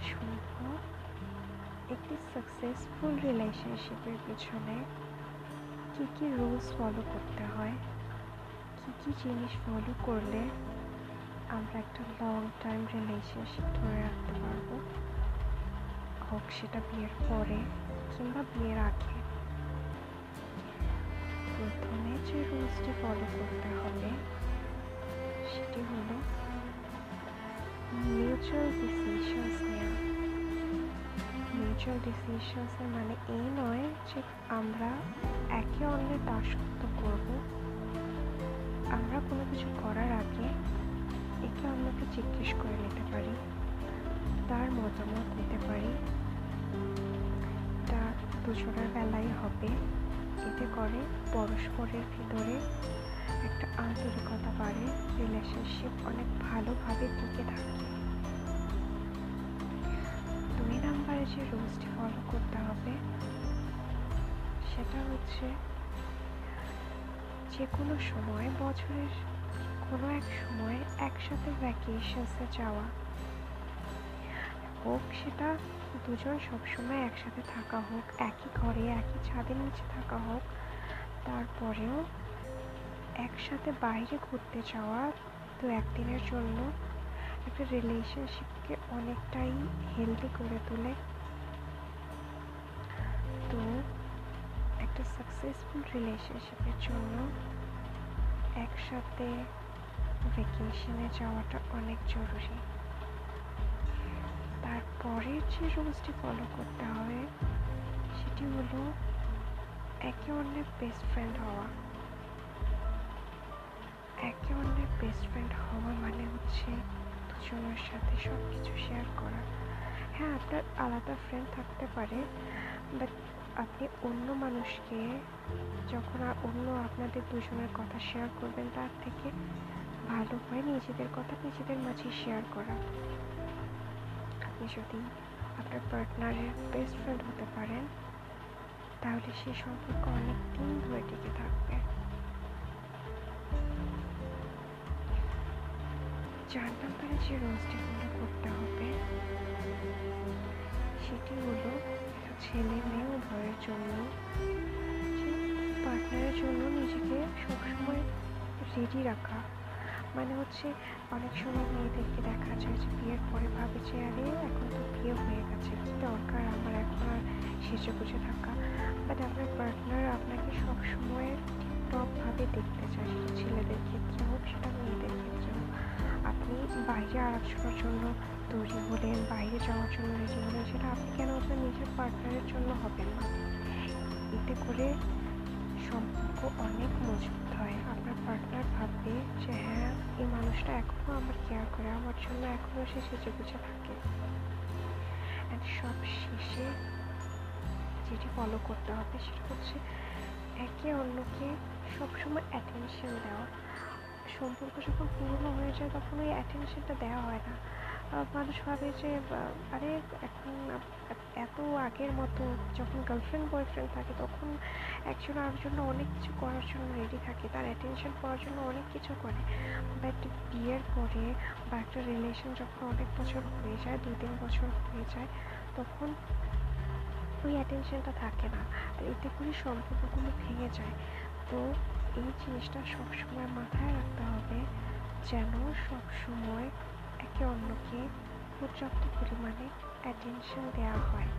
শুনব একটি সাকসেসফুল রিলেশনশিপের পিছনে কী কী রুলস ফলো করতে হয়? কী কী জিনিস ফলো করলে আমরা একটা লং টাইম রিলেশনশিপ ধরে রাখতে পারব? হোক সেটা বিয়ের পরে কিংবা বিয়ের আগে। প্রথমে যে রুলসটি ফলো করতে হবে মিউচুয়াল ডিসিশনসের মানে এই নয় যে আমরা একে অন্যের দাসত্ব করব। আমরা কোনো কিছু করার আগে একে অন্যকে জিজ্ঞেস করে নিতে পারি, তার মতামত নিতে পারি। এটা দুজনের বেলায় হবে, এতে করে পরস্পরের ভিতরে একটা আন্তরিকতা বাড়ে রিলেশনশিপ অনেক ভালোভাবে টিকে থাকে। নাম্বারে যে রুলসটি ফলো করতে হবে, সেটা হচ্ছে যে কোনো সময়, বছরের কোনো এক সময় একসাথে ভ্যাকেশনসে যাওয়া হোক, সেটা দুজন সবসময় একসাথে থাকা হোক, একই ঘরে, একই ছাদের নিচে থাকা হোক, তারপরেও একসাথে বাইরে ঘুরতে যাওয়া তো একদিনের জন্য একটা রিলেশনশিপকে অনেকটাই হেলদি করে তোলে। তো একটা সাকসেসফুল রিলেশনশিপের জন্য একসাথে ভেকেশনে যাওয়াটা অনেক জরুরি। তারপরে যে রুলসটি ফলো করতে হবে, সেটি হলো একে অন্যের বেস্ট ফ্রেন্ড হওয়া। একে অন্যের বেস্ট ফ্রেন্ড হওয়া মানে হচ্ছে দুজনের সাথে সব কিছু শেয়ার করা। হ্যাঁ আপনার আলাদা ফ্রেন্ড থাকতে পারে বাট আপনি অন্য মানুষকে যখন অন্য আপনাদের দুজনের কথা শেয়ার করবেন, তার থেকে ভালো হয় নিজেদের কথা নিজেদের মাঝে শেয়ার করা। আপনি যদি আপনার পার্টনারের বেস্ট ফ্রেন্ড হতে পারেন, তাহলে সেই সম্পর্ক অনেক দিন ধরে টিকে থাকবে। চার নম্বরে যে রোজটি ফলো করতে হবে সেটি হলো ছেলে মেয়ে উভয়ের জন্য পার্টনারের জন্য নিজেকে সবসময় রেডি রাখা মানে হচ্ছে অনেক সময় মেয়েদেরকে দেখা যায় যে বিয়ের পরে ভাবে যে আরে এখন তো বিয়ে হয়ে গেছে কী দরকার আমার এখন আর সেজে গুজে থাকা বাট আপনার পার্টনার আপনাকে সবসময় টিপটপভাবে দেখতে চায় সেটা ছেলেদের ক্ষেত্রে হোক সেটা মেয়েদের ক্ষেত্রে হোক বাইরে আলোচনার জন্য তৈরি হলেন বাইরে যাওয়ার জন্য রেডি হলেন সেটা আপনি কেন আপনার নিজের পার্টনারের জন্য হবেন না এতে করে সম্পর্ক অনেক মজবুত হয় আপনার পার্টনার ভাববে যে হ্যাঁ এই মানুষটা এখনও আমার কেয়ার করে আমার জন্য এখনও সে সেজে গুজে থাকে অ্যান্ড সব শেষে যেটি ফলো করতে হবে, সেটা হচ্ছে একে অন্যকে সবসময় অ্যাটেনশন দেওয়া। সম্পর্ক যখন পুরনো হয়ে যায়, তখন ওই অ্যাটেনশনটা দেওয়া হয় না। মানুষ ভাবে যে আরে, এখন এত আগের মতো যখন গার্লফ্রেন্ড বয়ফ্রেন্ড থাকে, তখন একজন জন্য অনেক কিছু করার জন্য রেডি থাকে, তার অ্যাটেনশন পাওয়ার জন্য অনেক কিছু করে। বাট বিয়ের পরে বা একটা রিলেশন যখন অনেক বছর হয়ে যায় দু তিন বছর হয়ে যায়, তখন ওই অ্যাটেনশনটা থাকে না। আর এতে করে সম্পর্কগুলো ভেঙে যায়। তো এই জিনিসটা সবসময় মাথায় রাখতে হবে যেন সবসময় একে অন্যকে পর্যাপ্ত পরিমাণে অ্যাটেনশন দেওয়া হয়।